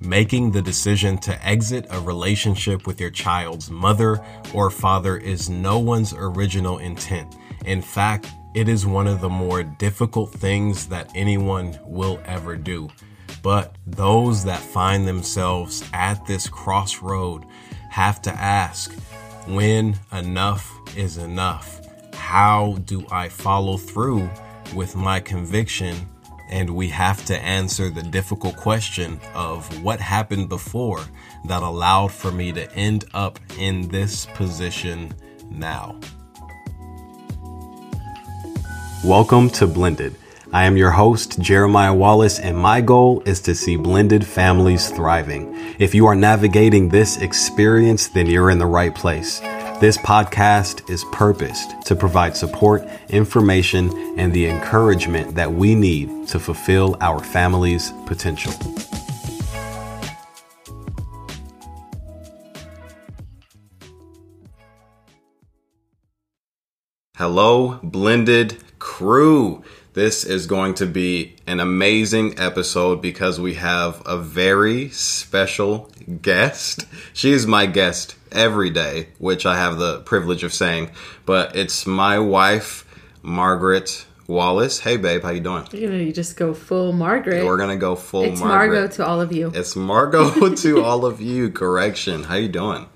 Making the decision to exit a relationship with your child's mother or father is no one's original intent. In fact, it is one of the more difficult things that anyone will ever do. But those that find themselves at this crossroad have to ask when enough is enough. How do I follow through with my conviction and we have to answer the difficult question of what happened before that allowed for me to end up in this position now. Welcome to Blended. I am your host, Jeremiah Wallace, and my goal is to see blended families thriving. If you are navigating this experience, then you're in the right place. This podcast is purposed to provide support, information, and the encouragement that we need to fulfill our family's potential. Hello, blended crew. This is going to be an amazing episode because we have a very special guest. She's my guest every day, which I have the privilege of saying, but it's my wife, Margaret Wallace. Hey, babe, how you doing? You know, you just go full Margaret. We're gonna go full. It's Margaret. Margo to all of you. It's Margo to all of you. Correction. How you doing?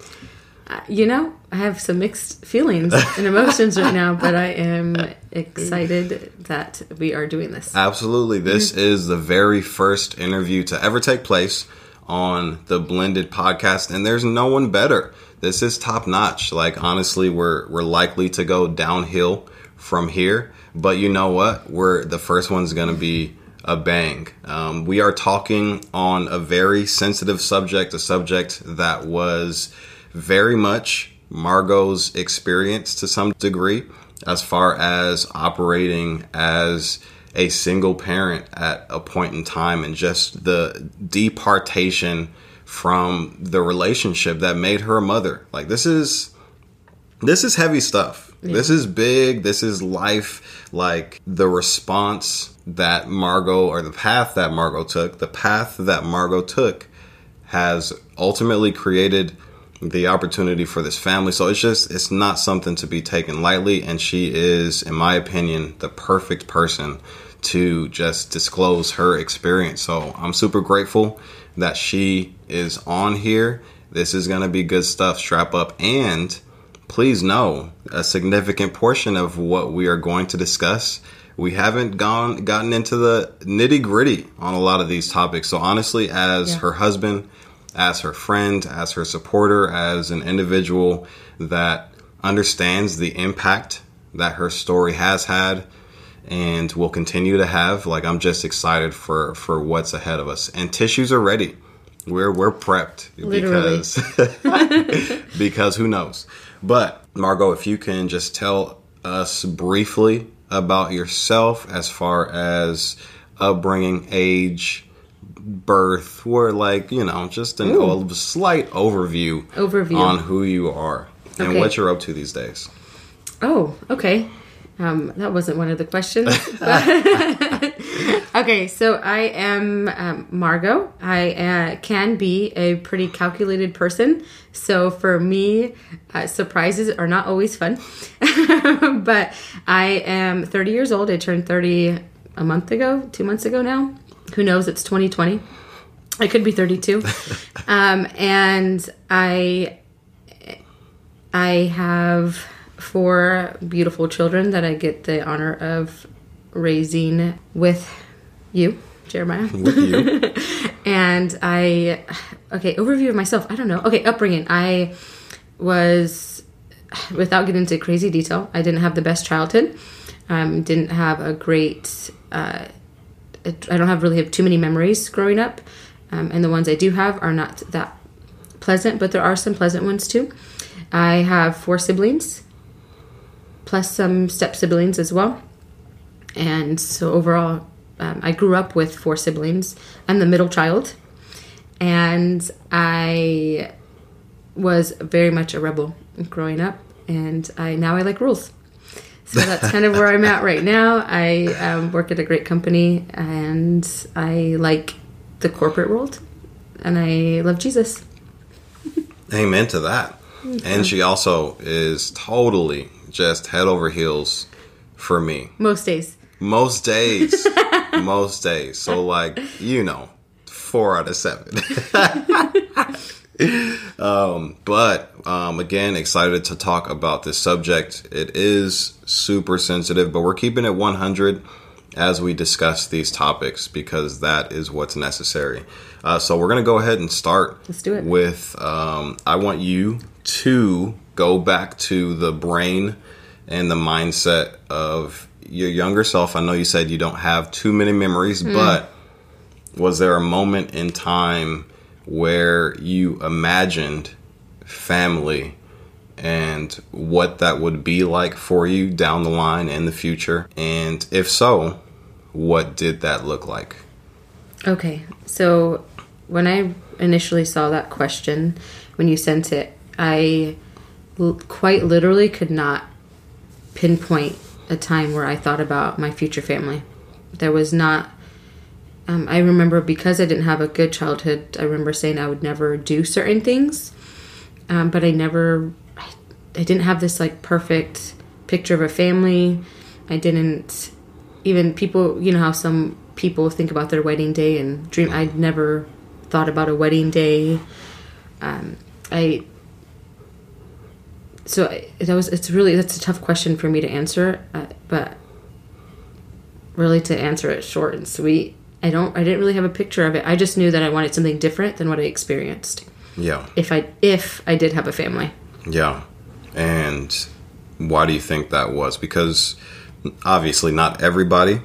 Uh, you know, I have some mixed feelings and emotions right now, but I am excited that we are doing this. Absolutely. This mm-hmm. is the very first interview to ever take place on the Blended podcast, and there's no one better. This is top notch. Like honestly, we're we're likely to go downhill from here, but you know what? We're the first one's going to be a bang. Um, we are talking on a very sensitive subject, a subject that was very much Margo's experience to some degree as far as operating as a single parent at a point in time and just the departation from the relationship that made her a mother. Like this is this is heavy stuff. Yeah. This is big. This is life. Like the response that Margo or the path that Margo took, the path that Margo took has ultimately created the opportunity for this family. So it's just it's not something to be taken lightly and she is in my opinion the perfect person to just disclose her experience. So I'm super grateful that she is on here. This is going to be good stuff. Strap up and please know a significant portion of what we are going to discuss we haven't gone gotten into the nitty gritty on a lot of these topics. So honestly, as yeah. her husband, as her friend, as her supporter, as an individual that understands the impact that her story has had and will continue to have, like I'm just excited for for what's ahead of us. And tissues are ready. We're we're prepped Literally. because because who knows. But Margo, if you can just tell us briefly about yourself as far as upbringing, age, birth, or like, you know, just an, a slight overview, overview on who you are and okay. what you're up to these days. Oh, okay. Um, that wasn't one of the questions. okay, so I am um, Margo. I uh, can be a pretty calculated person. So for me, uh, surprises are not always fun. but I am 30 years old. I turned 30 a month ago, two months ago now. Who knows? It's 2020. I could be 32. um, and I, I have four beautiful children that I get the honor of raising with you, Jeremiah. With you. and I, okay, overview of myself. I don't know. Okay, upbringing. I was, without getting into crazy detail, I didn't have the best childhood. Um, didn't have a great, uh, I don't have really have too many memories growing up. Um, and the ones I do have are not that pleasant, but there are some pleasant ones too. I have four siblings plus some step siblings as well. And so overall, um, I grew up with four siblings. I'm the middle child, and I was very much a rebel growing up. And I now I like rules. So that's kind of where I'm at right now. I um, work at a great company, and I like the corporate world. and I love Jesus. Amen to that. And she also is totally just head over heels for me. Most days. Most days. most days. So, like, you know, four out of seven. um, but um, again, excited to talk about this subject. It is super sensitive, but we're keeping it 100 as we discuss these topics because that is what's necessary. Uh, so, we're going to go ahead and start Let's do it. with um, I want you to go back to the brain and the mindset of your younger self. I know you said you don't have too many memories, but was there a moment in time where you imagined family and what that would be like for you down the line in the future? And if so, what did that look like? Okay, so when I initially saw that question, when you sent it, I l- quite literally could not pinpoint a time where I thought about my future family. There was not. Um, I remember because I didn't have a good childhood, I remember saying I would never do certain things, um, but I never. I, I didn't have this like perfect picture of a family. I didn't even people you know how some people think about their wedding day and dream i'd never thought about a wedding day um, i so I, that was it's really that's a tough question for me to answer uh, but really to answer it short and sweet i don't i didn't really have a picture of it i just knew that i wanted something different than what i experienced Yeah. if i if i did have a family Yeah. And why do you think that was? Because obviously, not everybody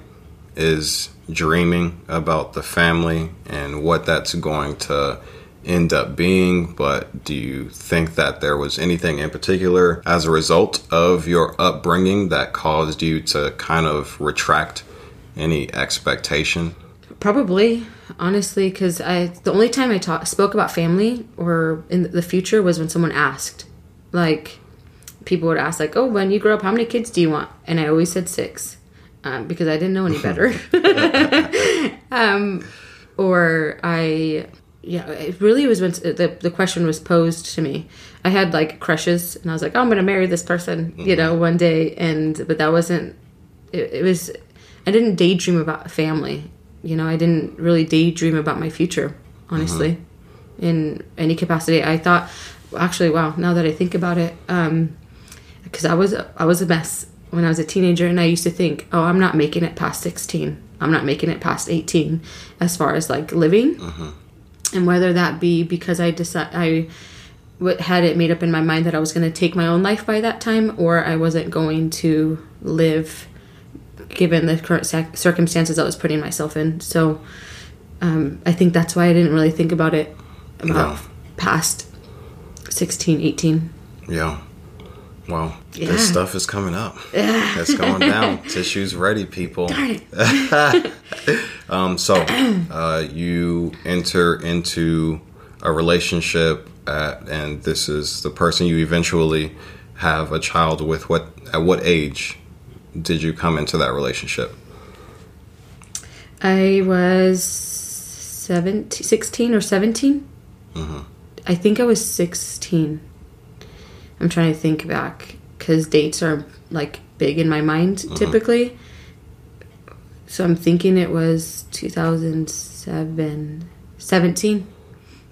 is dreaming about the family and what that's going to end up being. But do you think that there was anything in particular as a result of your upbringing that caused you to kind of retract any expectation? Probably, honestly, because I the only time I talk, spoke about family or in the future was when someone asked, like people would ask, like, "Oh, when you grow up, how many kids do you want?" And I always said six, um, because I didn't know any better. um, or I, yeah, it really was when the the question was posed to me. I had like crushes, and I was like, "Oh, I'm gonna marry this person," you know, one day, and but that wasn't. It, it was. I didn't daydream about family. You know, I didn't really daydream about my future, honestly, in any capacity. I thought, actually, wow. Now that I think about it, um, because I was I was a mess when I was a teenager, and I used to think, oh, I'm not making it past 16. I'm not making it past 18, as far as like living, and whether that be because I decide I had it made up in my mind that I was going to take my own life by that time, or I wasn't going to live given the current sac- circumstances I was putting myself in. So um, I think that's why I didn't really think about it about Yeah. past 16, 18. Yeah. Well, Yeah. this stuff is coming up. Yeah. It's going down. Tissues ready, people. Darn it. Um, so uh, you enter into a relationship, at, and this is the person you eventually have a child with. What at what age did you come into that relationship? I was 17, 16 or 17. I think I was 16. I'm trying to think back because dates are like big in my mind typically. So I'm thinking it was 2007, 17.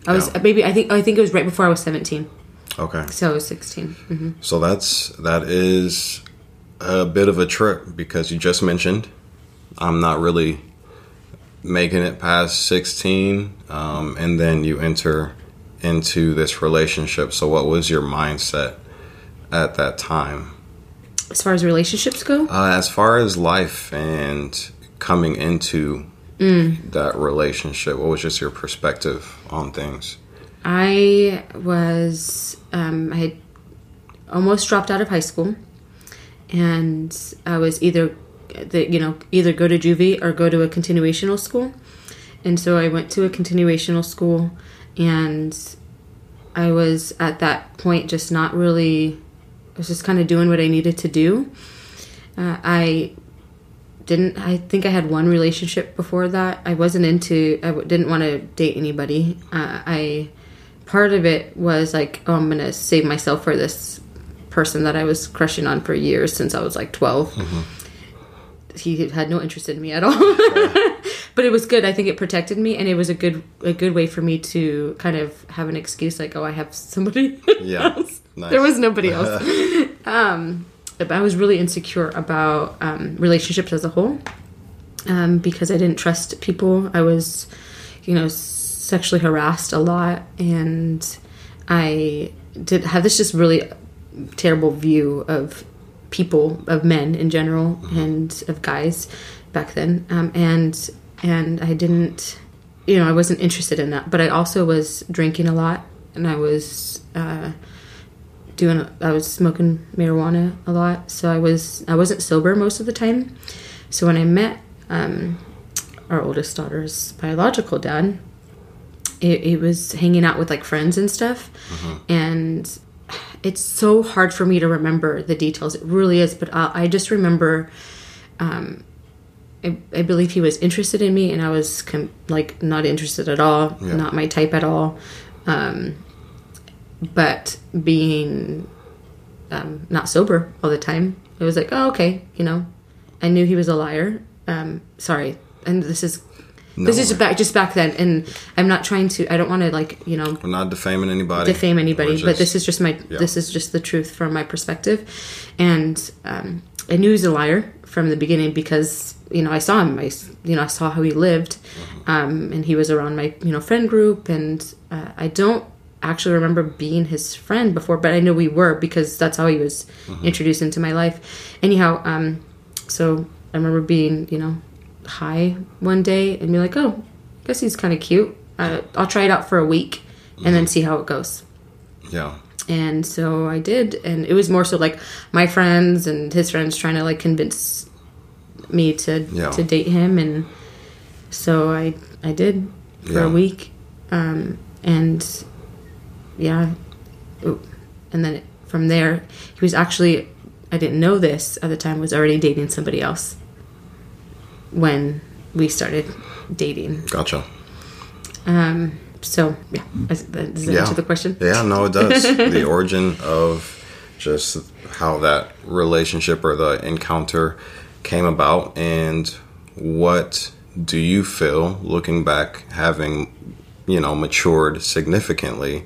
I was maybe I think I think it was right before I was 17. Okay, So I was 16. hmm so that's that is a bit of a trip because you just mentioned I'm not really making it past 16, um, and then you enter into this relationship. So, what was your mindset at that time? As far as relationships go, Uh, as far as life and coming into that relationship, what was just your perspective on things? I was um, I had almost dropped out of high school, and I was either the you know either go to juvie or go to a continuational school, and so I went to a continuational school, and I was at that point just not really. I was just kind of doing what I needed to do. Uh, I didn't I think I had one relationship before that. I wasn't into I didn't want to date anybody. Uh, I part of it was like oh I'm to save myself for this person that I was crushing on for years since I was like 12. He had no interest in me at all. but it was good. I think it protected me and it was a good a good way for me to kind of have an excuse like oh I have somebody Yeah. else. Nice. There was nobody else. um, but I was really insecure about um, relationships as a whole um, because I didn't trust people. I was, you know, sexually harassed a lot, and I did have this just really terrible view of people, of men in general, and of guys back then. Um, and and I didn't, you know, I wasn't interested in that. But I also was drinking a lot, and I was. Uh, doing I was smoking marijuana a lot, so I was I wasn't sober most of the time. So when I met um, our oldest daughter's biological dad, it, it was hanging out with like friends and stuff, and it's so hard for me to remember the details. It really is, but I, I just remember. Um, I, I believe he was interested in me, and I was com- like not interested at all, Yeah. not my type at all. Um, but being um, not sober all the time, it was like, oh, okay, you know, I knew he was a liar. Um, sorry, and this is this is No. back just back then, and I'm not trying to. I don't want to like you know We're not defaming anybody. defame anybody, We're but this is just my yeah. this is just the truth from my perspective, and um, I knew he was a liar from the beginning because you know I saw him, I you know I saw how he lived, um, and he was around my you know friend group, and uh, I don't actually remember being his friend before, but I know we were because that's how he was introduced into my life. Anyhow, um, so I remember being you know high one day and be like, oh, I guess he's kind of cute. Uh, I'll try it out for a week and then see how it goes. Yeah. And so I did, and it was more so like my friends and his friends trying to like convince me to Yeah. to date him, and so I I did for Yeah. a week, um, and yeah, Ooh. and then from there he was actually I didn't know this at the time was already dating somebody else when we started dating. Gotcha. Um, so yeah, does that Yeah. answer the question? Yeah, no, it does. the origin of just how that relationship or the encounter came about, and what do you feel looking back, having you know matured significantly?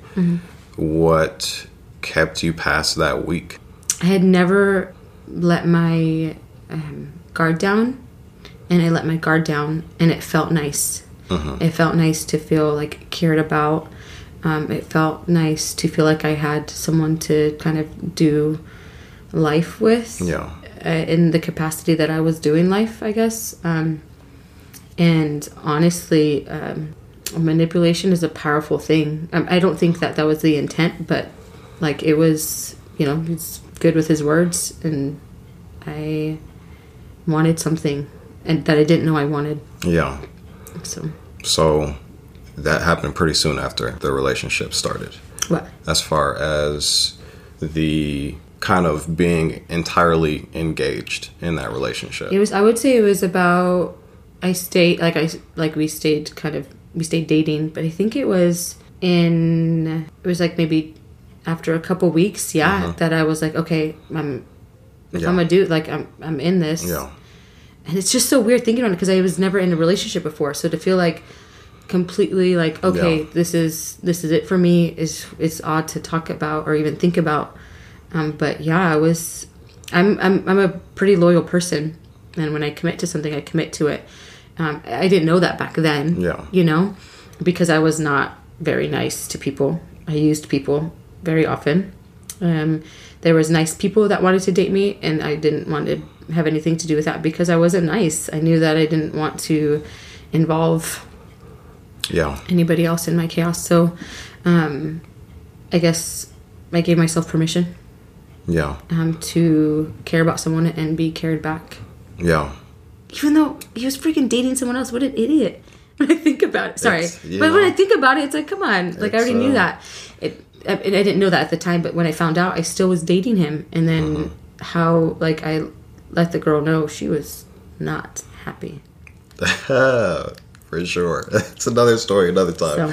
What kept you past that week? I had never let my um, guard down, and I let my guard down, and it felt nice. It felt nice to feel like cared about. Um, it felt nice to feel like I had someone to kind of do life with Yeah, uh, in the capacity that I was doing life, I guess. Um, and honestly, um, manipulation is a powerful thing. Um, I don't think that that was the intent, but like it was, you know, he's good with his words, and I wanted something, and that I didn't know I wanted. yeah. So So that happened pretty soon after the relationship started. what? as far as the kind of being entirely engaged in that relationship. It was. I would say it was about. I stayed like I like we stayed kind of we stayed dating, but I think it was in it was like maybe after a couple weeks, yeah, mm-hmm. that I was like, okay, I'm if Yeah. I'm a dude, like I'm I'm in this, yeah, and it's just so weird thinking on it because I was never in a relationship before, so to feel like completely like okay, Yeah. this is this is it for me is it's odd to talk about or even think about. Um, but yeah, I was I'm I'm I'm a pretty loyal person, and when I commit to something, I commit to it. Um, I didn't know that back then. Yeah. you know, because I was not very nice to people. I used people very often. Um, there was nice people that wanted to date me, and I didn't want to have anything to do with that because I wasn't nice. I knew that I didn't want to involve yeah, anybody else in my chaos. So, um, I guess I gave myself permission yeah, um, to care about someone and be cared back. yeah, Even though he was freaking dating someone else, what an idiot! When I think about it, sorry, but when. I think about it, it's like, come on, like I already knew uh, that. It, I, I didn't know that at the time, but when I found out, I still was dating him, and then Mm-hmm. how like I let the girl know she was not happy. For sure. It's another story, another time.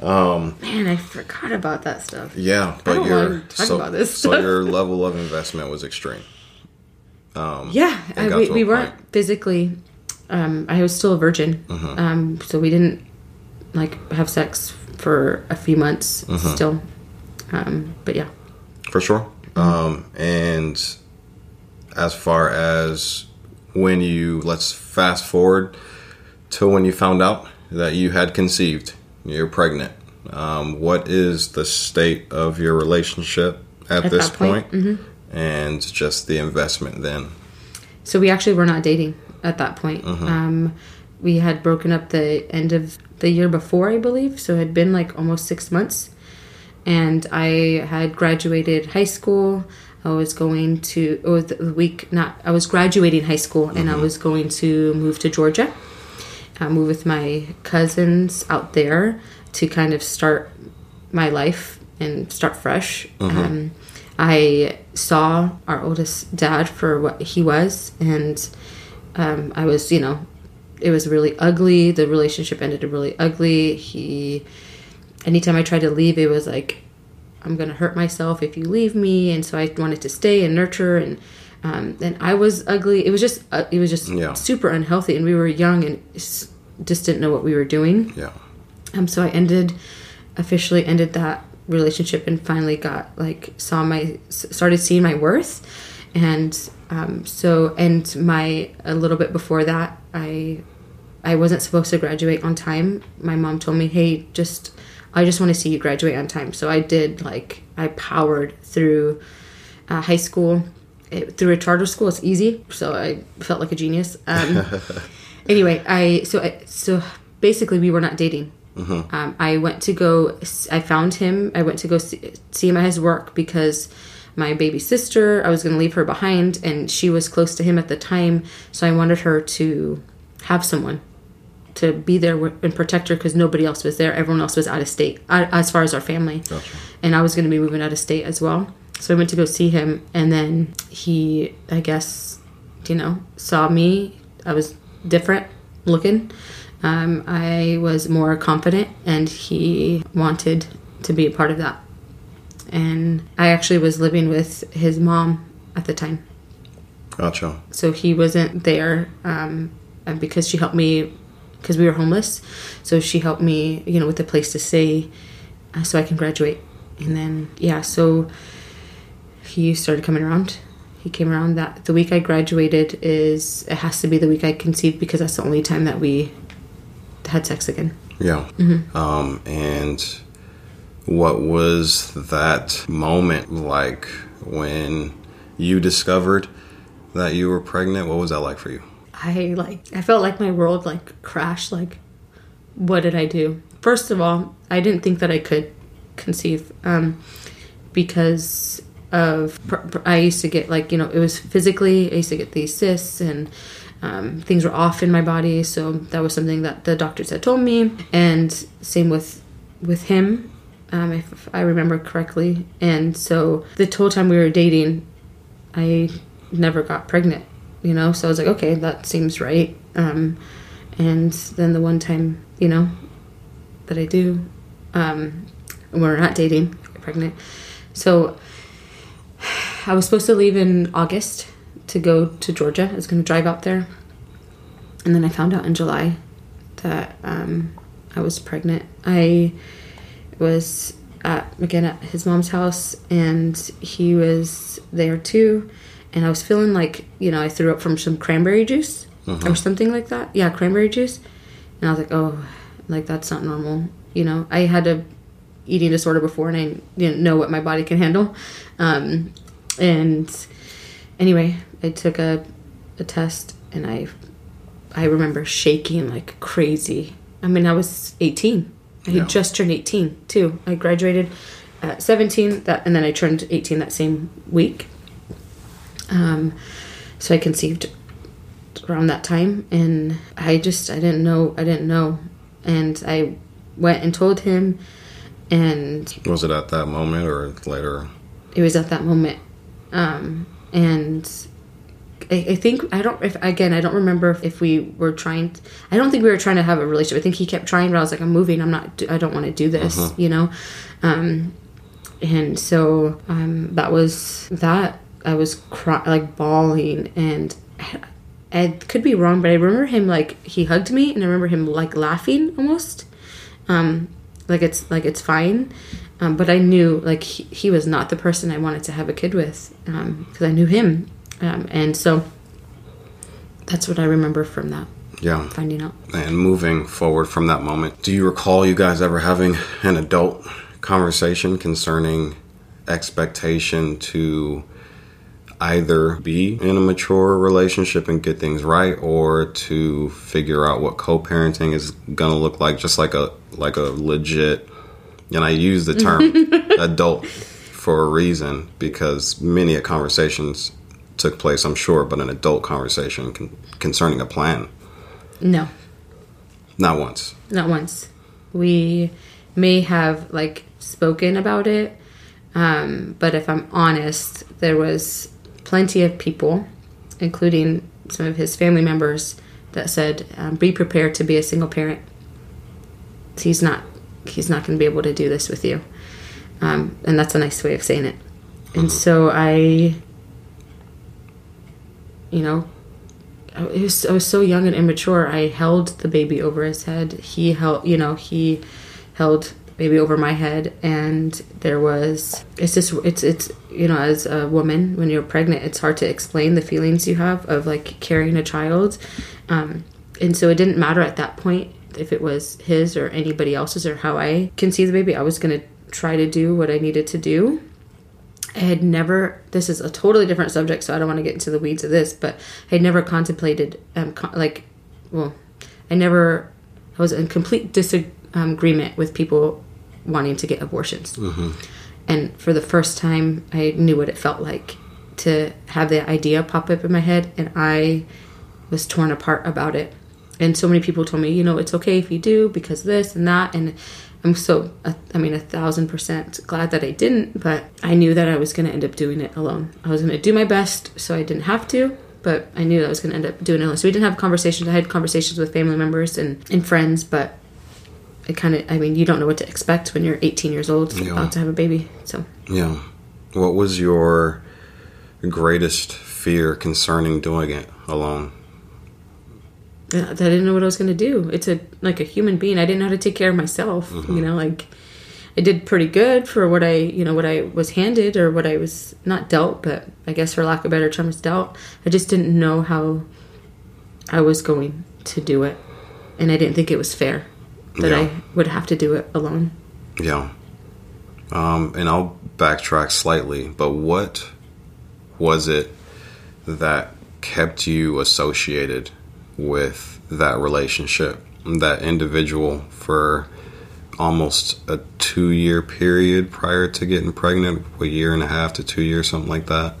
So, Um, man, I forgot about that stuff. yeah, but your so, about this so your level of investment was extreme. Um, Yeah, I, we, we weren't. Mm-hmm. physically. Um, I was still a virgin, um, so we didn't like have sex for a few months Mm-hmm. still. Um, but yeah, For sure. Um, and as far as when you, let's fast forward to when you found out that you had conceived, you're pregnant. Um, what is the state of your relationship at, At this point, point? And just the investment then? so we actually were not dating at that point. Mm-hmm. Um, we had broken up the end of the year before, I believe. So it had been like almost six months, and I had graduated high school. I was going to was the week not I was graduating high school and Mm-hmm. I was going to move to Georgia. I moved with my cousins out there to kind of start my life and start fresh. Um, I saw our oldest dad for what he was, and um, I was, you know, it was really ugly. The relationship ended really ugly. He, anytime I tried to leave, it was like, I'm gonna hurt myself if you leave me, and so I wanted to stay and nurture and. Um, and I was ugly. It was just, uh, it was just Yeah. super unhealthy, and we were young and just didn't know what we were doing. Yeah. Um, so I ended, officially ended that relationship and finally got like saw my started seeing my worth, and um, so and my a little bit before that I I wasn't supposed to graduate on time. My mom told me, "Hey, just I just want to see you graduate on time." So I did. Like I powered through uh, high school. It, through a charter school, it's easy. So I felt like a genius. Um, anyway, I so I, so basically we were not dating. Um, I went to go. I found him. I went to go see, see him at his work because my baby sister. I was going to leave her behind, and she was close to him at the time. So I wanted her to have someone to be there and protect her because nobody else was there. Everyone else was out of state, uh, as far as our family. Gotcha. And I was going to be moving out of state as well. So I went to go see him, and then he, I guess, you know, saw me. I was different looking. Um, I was more confident, and he wanted to be a part of that. And I actually was living with his mom at the time Gotcha. so he wasn't there um, and because she helped me because we were homeless so she helped me you know with a place to stay uh, so i can graduate and then yeah so he started coming around he came around that the week i graduated is it has to be the week i conceived because that's the only time that we had sex again Yeah. Um, and what was that moment like when you discovered that you were pregnant? What was that like for you? I like I felt like my world like crashed like what did I do? First of all, I didn't think that I could conceive um because of I used to get like, you know, it was physically I used to get these cysts and um, things were off in my body, so that was something that the doctors had told me. And same with with him, um, if I remember correctly. And so the whole time we were dating, I never got pregnant, you know. So I was like, okay, that seems right. Um, and then the one time, you know, that I do, um, we're not dating, pregnant. So I was supposed to leave in August to go to Georgia. I was going to drive out there, and then I found out in July that um, I was pregnant. I was at again at his mom's house, and he was there too. And I was feeling like you know I threw up from some cranberry juice or something like that. Yeah, cranberry juice. And I was like, oh, like that's not normal. You know, I had a eating disorder before, and I didn't know what my body can handle. Um, and anyway, I took a a test, and I I remember shaking like crazy. I mean, I was 18. I had just turned 18 too. I graduated at 17 that and then I turned 18 that same week. Um so I conceived around that time and I just I didn't know I didn't know and I went and told him and Was it at that moment or later? it was at that moment um and I, I think I don't. If again, I don't remember if we were trying. I don't think we were trying to have a relationship. I think he kept trying, but I was like, I'm moving. I'm not. I don't want to do this. Uh-huh. You know. Um, and so um, that was that. I was cry- like bawling, and I could be wrong, but I remember him like he hugged me, and I remember him like laughing almost, um, like it's like it's fine. Um, but I knew like he, he was not the person I wanted to have a kid with because I knew him, um, and so that's what I remember from that Yeah. finding out. And moving forward from that moment, do you recall you guys ever having an adult conversation concerning expectation to either be in a mature relationship and get things right or to figure out what co-parenting is going to look like just like a like a legit and I use the term adult for a reason because many conversations took place I'm sure but an adult conversation con- concerning a plan. No, not once. Not once. We may have like spoken about it, um, but if I'm honest, there was plenty of people, including some of his family members, that said, um, "Be prepared to be a single parent. He's not. He's not going to be able to do this with you." Um, and that's a nice way of saying it. And so I, you know, I was, I was so young and immature. I held the baby over his head. He held, you know, he held baby over my head, and there was. It's just, it's, it's, you know, as a woman, when you're pregnant, it's hard to explain the feelings you have of like carrying a child, um, and so it didn't matter at that point if it was his or anybody else's or how I conceived the baby. I was gonna try to do what I needed to do. I had never. This is a totally different subject, so I don't want to get into the weeds of this. But I had never contemplated, um, con- like, well, I never. I was in complete Um, disagreement with people wanting to get abortions, mm-hmm. and for the first time, I knew what it felt like to have the idea pop up in my head, and I was torn apart about it. And so many people told me, you know, it's okay if you do because this and that. And I'm so, I mean, a thousand percent glad that I didn't, but I knew that I was going to end up doing it alone. I was going to do my best so I didn't have to, but I knew that I was going to end up doing it alone. So we didn't have conversations. I had conversations with family members and, and friends, but it kind of, I mean, you don't know what to expect when you're 18 years old Yeah. about to have a baby. So Yeah. What was your greatest fear concerning doing it alone? Uh, I didn't know what I was going to do. It's a like a human being. I didn't know how to take care of myself. You mm-hmm. know, like I did pretty good for what I, you know, what I was handed or what I was not dealt, but I guess for lack of better terms, dealt. I just didn't know how I was going to do it, and I didn't think it was fair that Yeah. I would have to do it alone. Yeah. Um, and I'll backtrack slightly, but what was it that kept you associated with that relationship, that individual for almost a two year period prior to getting pregnant, a year and a half to two years, something like that?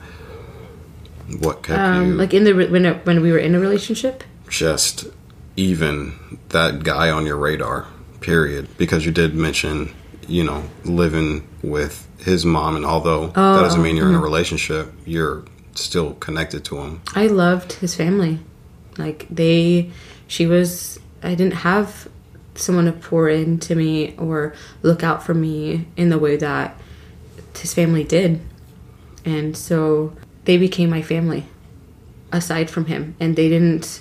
What kept you Um, like in the when when we were in a relationship. just even that guy on your radar, period. Because you did mention, you know, living with his mom, and although that doesn't mean you're in a oh, mm-hmm. relationship, you're still connected to him. I loved his family. Like they, she was. I didn't have someone to pour into me or look out for me in the way that his family did, and so they became my family. Aside from him, and they didn't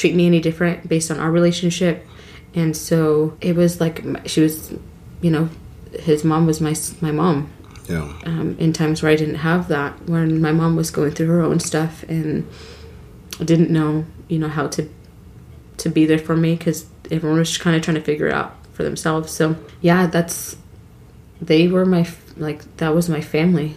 treat me any different based on our relationship, and so it was like she was, you know, his mom was my my mom Yeah, um, in times where I didn't have that, when my mom was going through her own stuff and didn't know, you know, how to to be there for me because everyone was kind of trying to figure it out for themselves. So yeah, that's they were my like that was my family.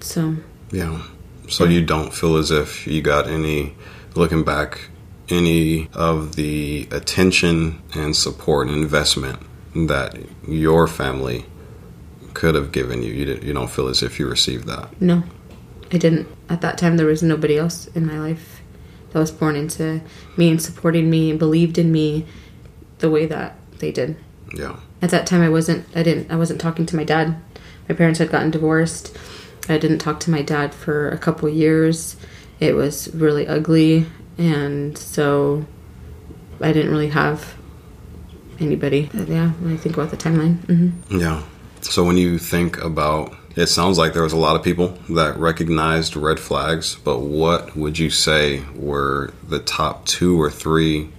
So yeah. So you don't feel as if you got any, looking back, any of the attention and support and investment that your family could have given you. You, you don't feel as if you received that. no, I didn't. At that time, there was nobody else in my life that was born into me and supporting me and believed in me the way that they did. Yeah. at that time i wasn't i didn't i wasn't talking to my dad my parents had gotten divorced i didn't talk to my dad for a couple years it was really ugly, and so I didn't really have anybody. But yeah, when I think about the timeline. hmm Yeah. So when you think about it sounds like there was a lot of people that recognized red flags, but what would you say were the top two or three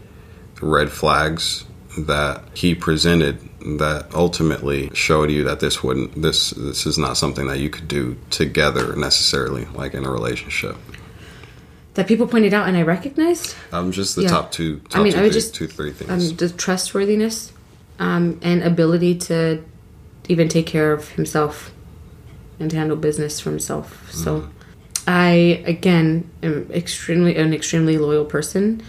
red flags that he presented that ultimately showed you that this wouldn't this this is not something that you could do together necessarily like in a relationship That people pointed out and I recognized. um just the Yeah. top two I mean, two, I would thi- just- two three things um, the trustworthiness um, and ability to even take care of himself and to handle business for himself. So, I again am extremely an extremely loyal person,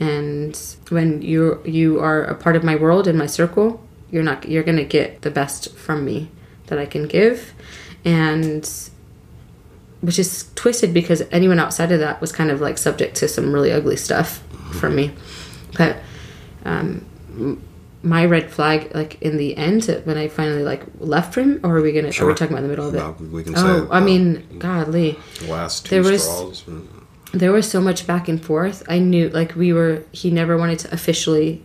and when you you are a part of my world and my circle, you're not you're gonna get the best from me that I can give, and which is twisted because anyone outside of that was kind of like subject to some really ugly stuff from me, but um, my red flag, like in the end, when I finally like left him, or are we gonna? Are we talking about the middle of it? No, we can say oh, I uh, mean, godly, last two there was- there was so much back and forth. I knew, like, we were. He never wanted to officially,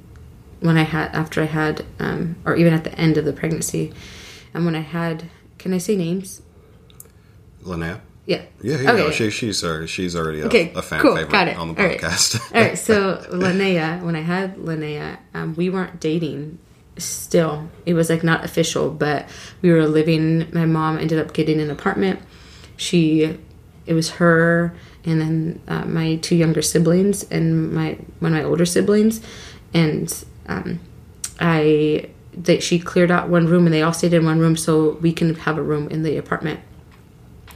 when I had after I had, um, or even at the end of the pregnancy, and when I had. Can I say names? Linnea Yeah. yeah, yeah Okay. she, she's already, she's already a, Okay, a fan cool, favorite got it. on the All right. podcast All right, so Linnea, when I had Linnea, um, we weren't dating still. It was like not official, but we were living. My mom ended up getting an apartment. She, it was her, and then uh, my two younger siblings, and my one of my older siblings, and um, I. That she cleared out one room, and they all stayed in one room, so we can have a room in the apartment.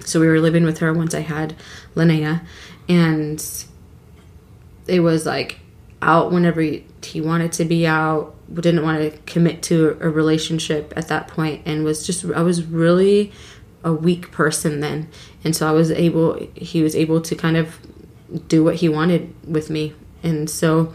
So we were living with her once I had Linnea, and it was like out whenever he, wanted to be out. Didn't want to commit to a relationship at that point and was just i was really a weak person then. And so i was able he was able to kind of do what he wanted with me. And so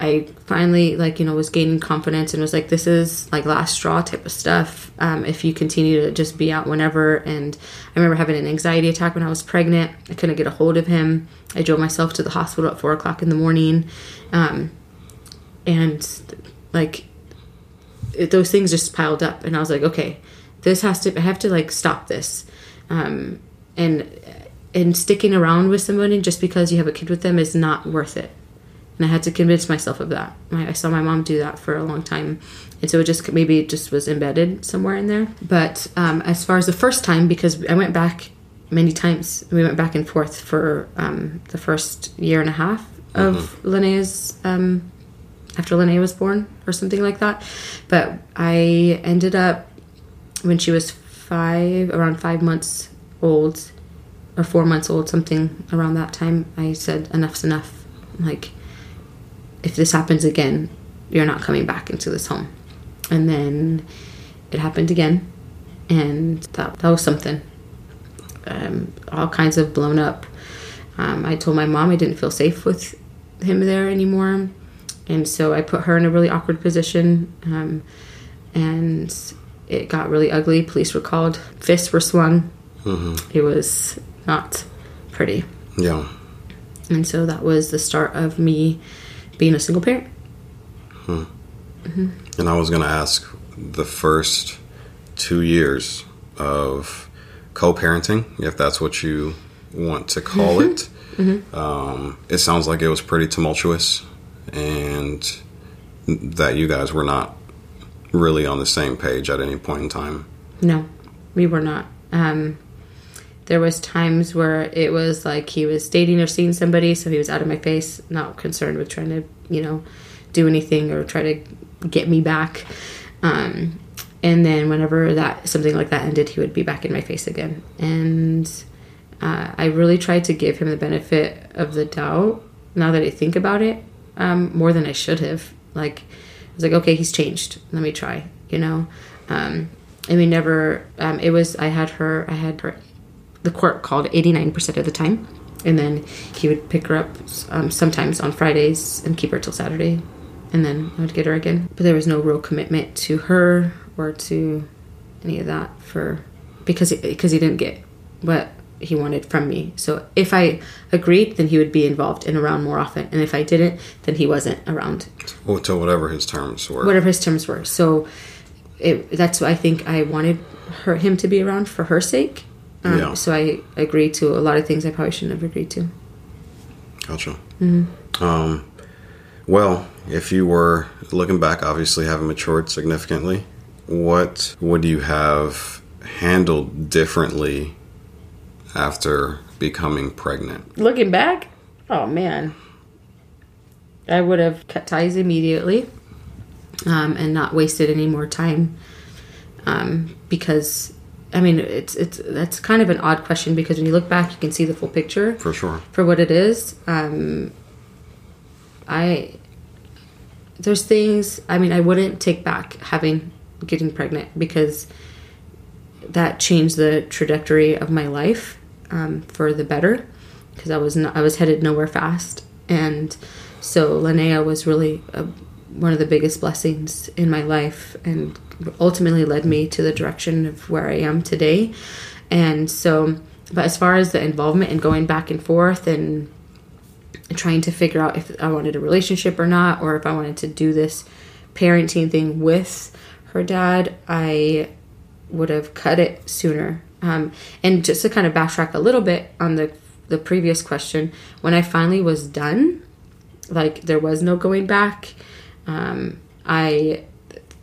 i finally like you know was gaining confidence and was like this is like last straw type of stuff um, if you continue to just be out whenever. And i remember having an anxiety attack when i was pregnant. I couldn't get a hold of him. I drove myself to the hospital at four o'clock in the morning. Um, and like it, those things just piled up. And i was like okay this has to i have to like stop this. Um, and and sticking around with somebody just because you have a kid with them is not worth it and i had to convince myself of that i, I saw my mom do that for a long time and so it just maybe it just was embedded somewhere in there but um, as far as the first time because i went back many times we went back and forth for um, the first year and a half of linnea's um, after Linnea was born or something like that. But I ended up when she was five, around five months old, or four months old, something around that time. I said, "Enough's enough. Like, if this happens again, you're not coming back into this home." And then it happened again, and that that was something. Um, all kinds of blown up. Um, I told my mom I didn't feel safe with him there anymore and so I put her in a really awkward position, um, and it got really ugly. Police were called, fists were swung. It was not pretty, yeah and so that was the start of me being a single parent. And I was going to ask the first two years of co parenting, if that's what you want to call it. Um, it sounds like it was pretty tumultuous and that you guys were not really on the same page at any point in time. No, we were not. Um, there was times where it was like he was dating or seeing somebody, so he was out of my face, not concerned with trying to, you know, do anything or try to get me back. Um, and then whenever that something like that ended, he would be back in my face again. And uh, I really tried to give him the benefit of the doubt. Now that I think about it, um, more than I should have. Like, I was like, okay, he's changed. Let me try. You know. Um, and we never. Um, it was. I had her. I had her. The court called eighty nine percent of the time, and then he would pick her up um, sometimes on Fridays and keep her till Saturday, and then I would get her again. But there was no real commitment to her or to any of that for because because he didn't get what he wanted from me. So if I agreed, then he would be involved and around more often. And if I didn't, then he wasn't around. Well, to whatever his terms were. Whatever his terms were. So it, that's why I think I wanted her him to be around for her sake. Um, Yeah. So I agreed to a lot of things I probably shouldn't have agreed to. Gotcha. Um, well, if you were looking back, obviously having matured significantly, what would you have handled differently after becoming pregnant? Looking back, oh man, I would have cut ties immediately um, and not wasted any more time. Um, because, I mean, it's it's that's kind of an odd question because when you look back, you can see the full picture For sure. for what it is. Um, I there's things. I mean, I wouldn't take back having getting pregnant because that changed the trajectory of my life um, for the better. Because I was not, I was headed nowhere fast, and so Linnea was really a, one of the biggest blessings in my life, and ultimately led me to the direction of where I am today. And so, but as far as the involvement and going back and forth and trying to figure out if I wanted a relationship or not, or if I wanted to do this parenting thing with her dad, I would have cut it sooner. Um, and just to kind of backtrack a little bit on the the previous question, when I finally was done, like there was no going back. Um, I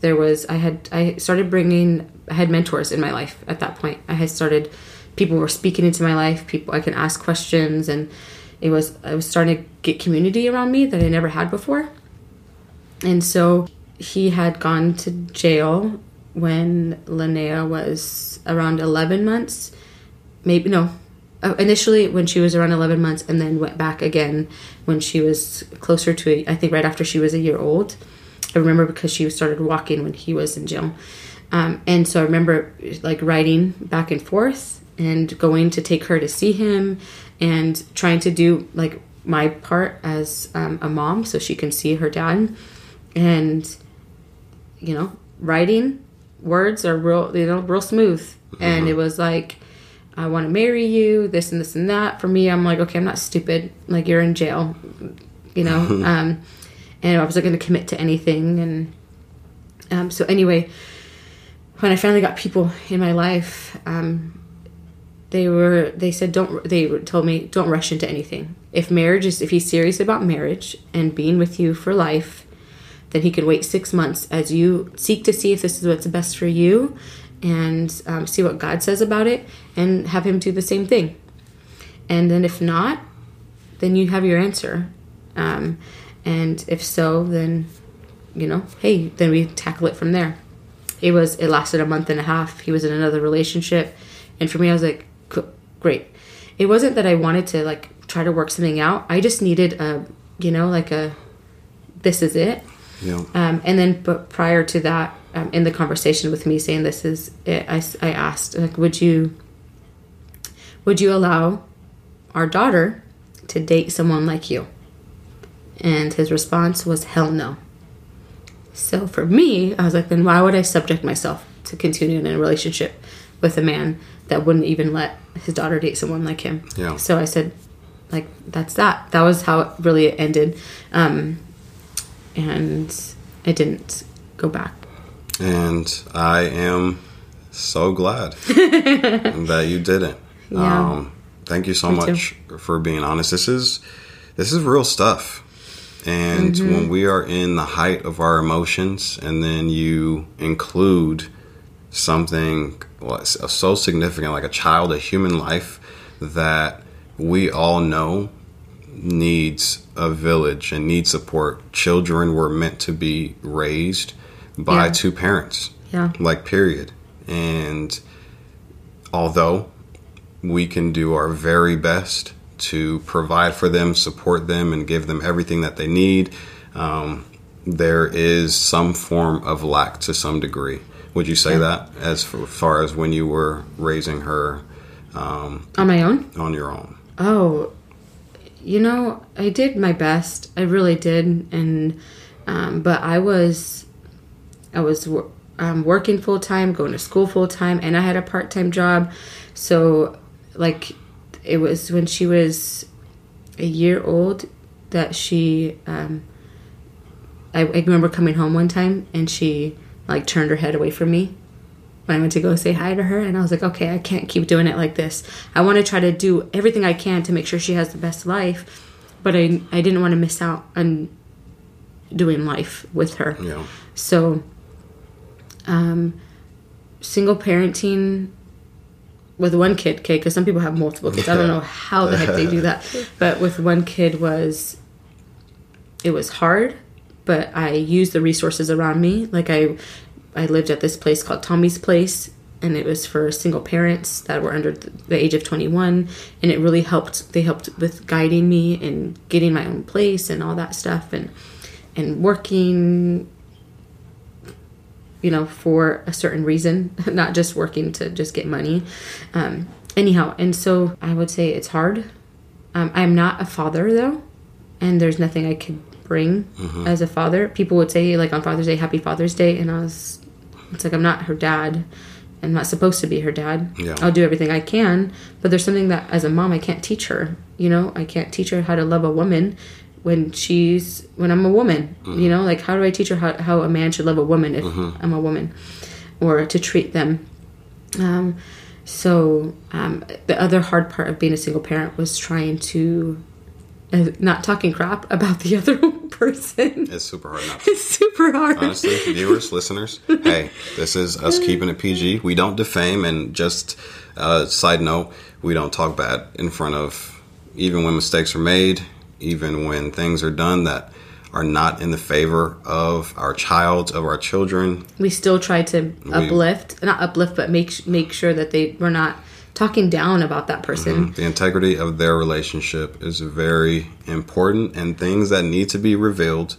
there was I had I started bringing I had mentors in my life at that point. I had started people were speaking into my life. People I can ask questions and it was I was starting to get community around me that I never had before. And so he had gone to jail when Linnea was around 11 months. Maybe, no, uh, initially when she was around 11 months and then went back again when she was closer to, I think right after she was a year old. I remember because she started walking when he was in jail. Um, and so I remember like riding back and forth and going to take her to see him and trying to do like my part as um, a mom so she can see her dad. And you know writing words are real you know real smooth. And it was like i want to marry you this and this and that. For me i'm like okay i'm not stupid. Like you're in jail you know? Um and i wasn't going to commit to anything and um so anyway when i finally got people in my life um they were they said don't they told me don't rush into anything. If marriage is if he's serious about marriage and being with you for life then he can wait six months as you seek to see if this is what's best for you and um, see what god says about it and have him do the same thing. And then if not then you have your answer. Um, and if so then you know hey then we tackle it from there. It was it lasted a month and a half. He was in another relationship. And for me i was like great. It wasn't that i wanted to like try to work something out. I just needed a you know like a this is it. Yeah. um, and then but prior to that um, in the conversation with me saying this is it, I, I asked like would you would you allow our daughter to date someone like you and his response was hell no so for me, I was like, then why would I subject myself to continuing in a relationship with a man that wouldn't even let his daughter date someone like him? Yeah. So I said, like, that's that. That was how it really ended. Um, and I didn't go back. And I am so glad that you didn't. Yeah. Um, thank you so Me too. much for being honest. This is this is real stuff. And Mm-hmm. when we are in the height of our emotions, and then you include something so significant like a child, a human life that we all know needs a village and needs support. Children were meant to be raised by Yeah. two parents Yeah. like period and although we can do our very best to provide for them support them and give them everything that they need um, there is some form of lack to some degree would you say Yeah. that as far as when you were raising her um, On my own? on your own Oh, you know, I did my best. I really did, and um, but I was, I was um, working full time, going to school full time, and I had a part time job. So, like, it was when she was a year old that she um, I, I remember coming home one time and she like turned her head away from me when I went to go say hi to her and I was like, okay, I can't keep doing it like this. I want to try to do everything I can to make sure she has the best life, but I I didn't want to miss out on doing life with her. Yeah. So um single parenting with one kid, okay, because some people have multiple kids. I don't know how the heck they do that. But with one kid was it was hard, but I used the resources around me. Like I I lived at this place called Tommy's Place and it was for single parents that were under the age of 21 and it really helped they helped with guiding me and getting my own place and all that stuff and and working you know for a certain reason not just working to just get money. Um, anyhow and so i would say it's hard. Um, i'm not a father though and there's nothing i could bring as a father. People would say like on father's day happy father's day and i was it's like i'm not her dad. I'm not supposed to be her dad. Yeah. i'll do everything i can but there's something that as a mom i can't teach her you know? I can't teach her how to love a woman when she's when i'm a woman you know like how do i teach her how, how a man should love a woman if i'm a woman or to treat them? Um, so um, the other hard part of being a single parent was trying to uh, not talking crap about the other person. It's super hard not it's super hard. Honestly, viewers, listeners, hey, this is us keeping it PG. We don't defame, and just uh, side note, we don't talk bad in front of even when mistakes are made, even when things are done that are not in the favor of our child, of our children. we still try to uplift not uplift but make make sure that they we're not talking down about that person mm-hmm. The integrity of their relationship is very important, and things that need to be revealed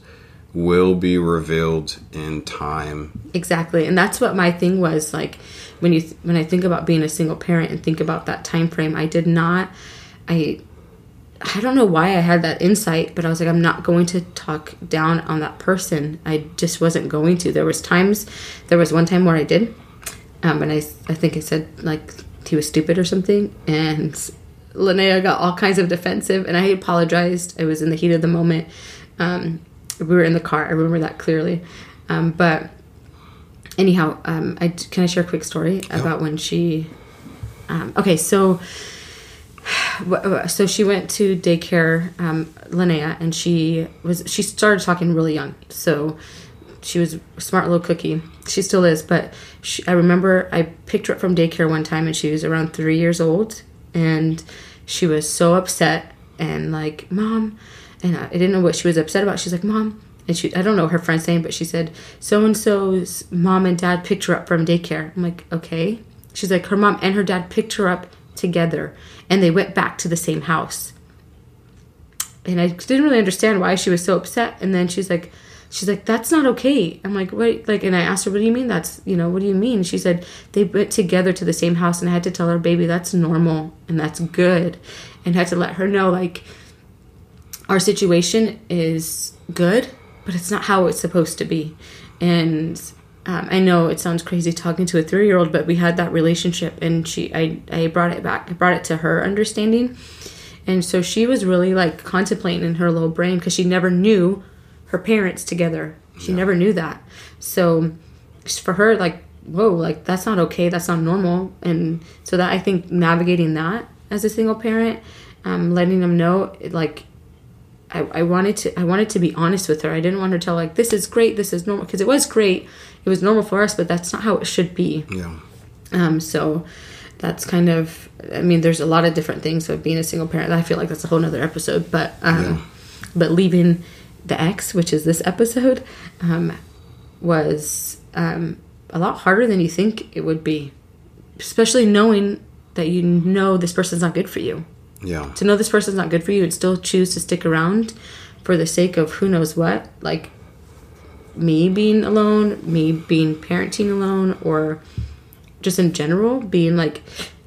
will be revealed in time. exactly and that's what my thing was like when you th- when i think about being a single parent and think about that time frame i did not i i don't know why i had that insight but i was like i'm not going to talk down on that person. I just wasn't going to. There was times there was one time where i did um, and i i think i said like he was stupid or something and Linnea got all kinds of defensive and i apologized. It was in the heat of the moment. Um, we were in the car. I remember that clearly. Um, but anyhow um, I, can i share a quick story about when she um, okay so so she went to daycare um, linnea and she was she started talking really young. So she was a smart little cookie. She still is but she, i remember i picked her up from daycare one time and she was around three years old. And she was so upset and like mom and i, didn't know what she was upset about. She's like mom and she i don't know her friend's name but she said so and so's mom and dad picked her up from daycare. I'm like okay. She's like her mom and her dad picked her up together and they went back to the same house and I didn't really understand why she was so upset. And then she's like, she's like, that's not okay. I'm like, what? Like, and I asked her, what do you mean? That's, you know, what do you mean? She said they went together to the same house, and I had to tell her, baby, that's normal and that's good, and had to let her know, like, our situation is good, but it's not how it's supposed to be. And um, I know it sounds crazy talking to a three year old, but we had that relationship, and she, I, I brought it back, I brought it to her understanding. And so she was really like contemplating in her little brain because she never knew her parents together. She never knew that. So for her, like, whoa, like that's not okay. That's not normal. And so that I think navigating that as a single parent, um, letting them know, like, I, I wanted to I wanted to be honest with her. I didn't want her to tell like this is great, this is normal because it was great. It was normal for us, but that's not how it should be. Yeah. Um, so that's kind of, I mean, there's a lot of different things of being a single parent. I feel like that's a whole nother episode, but, um, but leaving the ex, which is this episode, um, was, um, a lot harder than you think it would be, especially knowing that you know this person's not good for you. Yeah. To know this person's not good for you and still choose to stick around for the sake of who knows what, like me being alone, me being parenting alone, or just in general being like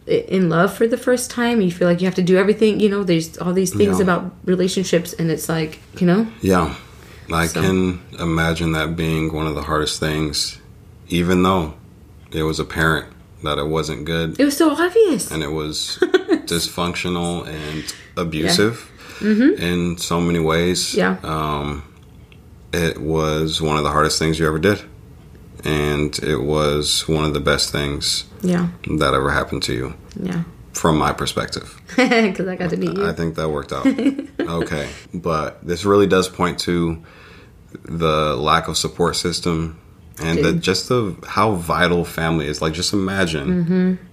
in love for the first time. You feel like you have to do everything. You know, there's all these things Yeah. about relationships, and it's like you know, Yeah. I So- can imagine that being one of the hardest things, even though it was apparent that it wasn't good It was so obvious. and it was dysfunctional and abusive in so many ways. Yeah. Um, it was one of the hardest things you ever did. And it was one of the best things Yeah. that ever happened to you Yeah. from my perspective. Because I got to meet you. I think that worked out. okay. But this really does point to the lack of support system and the, just the how vital family is. Like, just imagine Mm-hmm.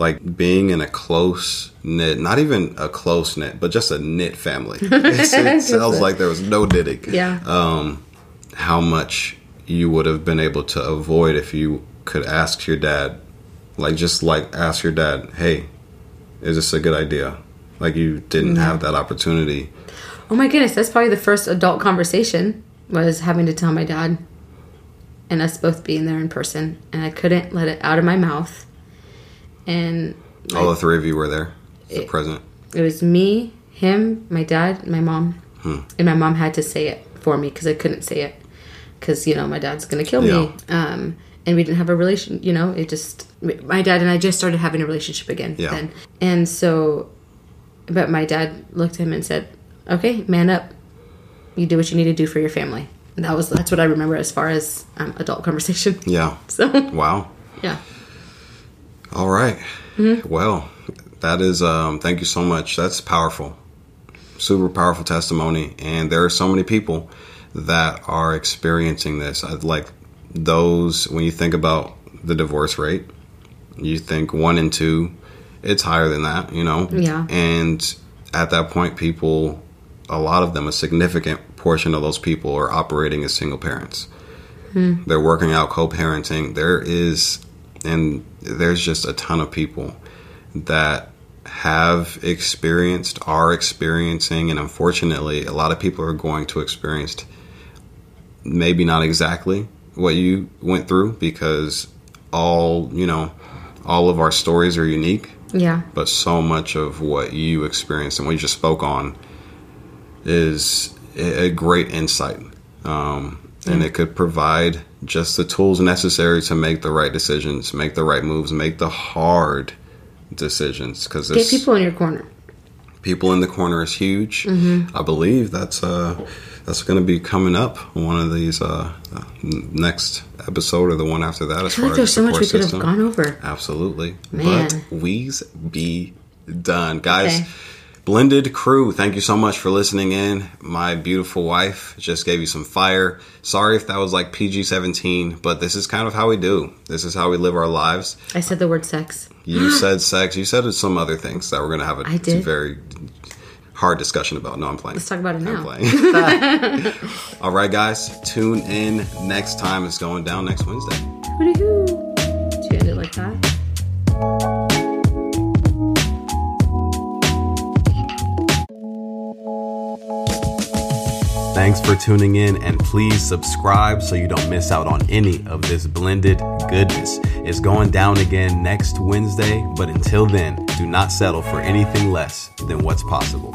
Like being in a close knit, not even a close knit, but just a knit family. It's- it sounds like there was no knitting. yeah. Um, how much you would have been able to avoid if you could ask your dad, like just like ask your dad, hey, is this a good idea? Like you didn't Yeah. have that opportunity. oh my goodness, that's probably the first adult conversation was having to tell my dad and us both being there in person. And I couldn't let it out of my mouth. And All the three of you were there, the It- present. it was me, him, my dad, my mom. Hmm. And my mom had to say it for me because I couldn't say it. Because, you know, my dad's going to kill me. Um, and we didn't have a relation, you know, it just, my dad and I just started having a relationship again Yeah. then. And so, but my dad looked at him and said, okay, man up. You do what you need to do for your family. And that was, that's what I remember as far as um, adult conversation. Yeah. So, Wow. yeah. All right. Mm-hmm. Well, that is um thank you so much. That's powerful. Super powerful testimony and there are so many people that are experiencing this. I'd like those when you think about the divorce rate, you think 1 and 2 it's higher than that, you know. Yeah. And at that point people a lot of them a significant portion of those people are operating as single parents. They're working out co-parenting. There is and there's just a ton of people that have experienced, are experiencing, and unfortunately, a lot of people are going to experience maybe not exactly what you went through because all, you know, all of our stories are unique, Yeah. but so much of what you experienced and what you just spoke on is a a great insight. Um, and it could provide just the tools necessary to make the right decisions, make the right moves, make the hard decisions. Because Get people in your corner. people in the corner is huge. I believe that's uh, that's going to be coming up on one of these uh, next episode or the one after that. As I feel far like there's as so much we could have gone over. Absolutely. Man. But we's be done. Guys, Okay. Blended Crew, thank you so much for listening in. My beautiful wife just gave you some fire. Sorry if that was like PG 17, but this is kind of how we do. This is how we live our lives. I said the word sex. You said sex. You said some other things that we're going to have a I did. very hard discussion about. No, I'm playing. Let's talk about it I'm now. playing. All right, guys. Tune in next time. It's going down next Wednesday. Hooty-hoo. Did you end it like that? Thanks for tuning in and please subscribe so you don't miss out on any of this blended goodness. It's going down again next Wednesday, but until then, do not settle for anything less than what's possible.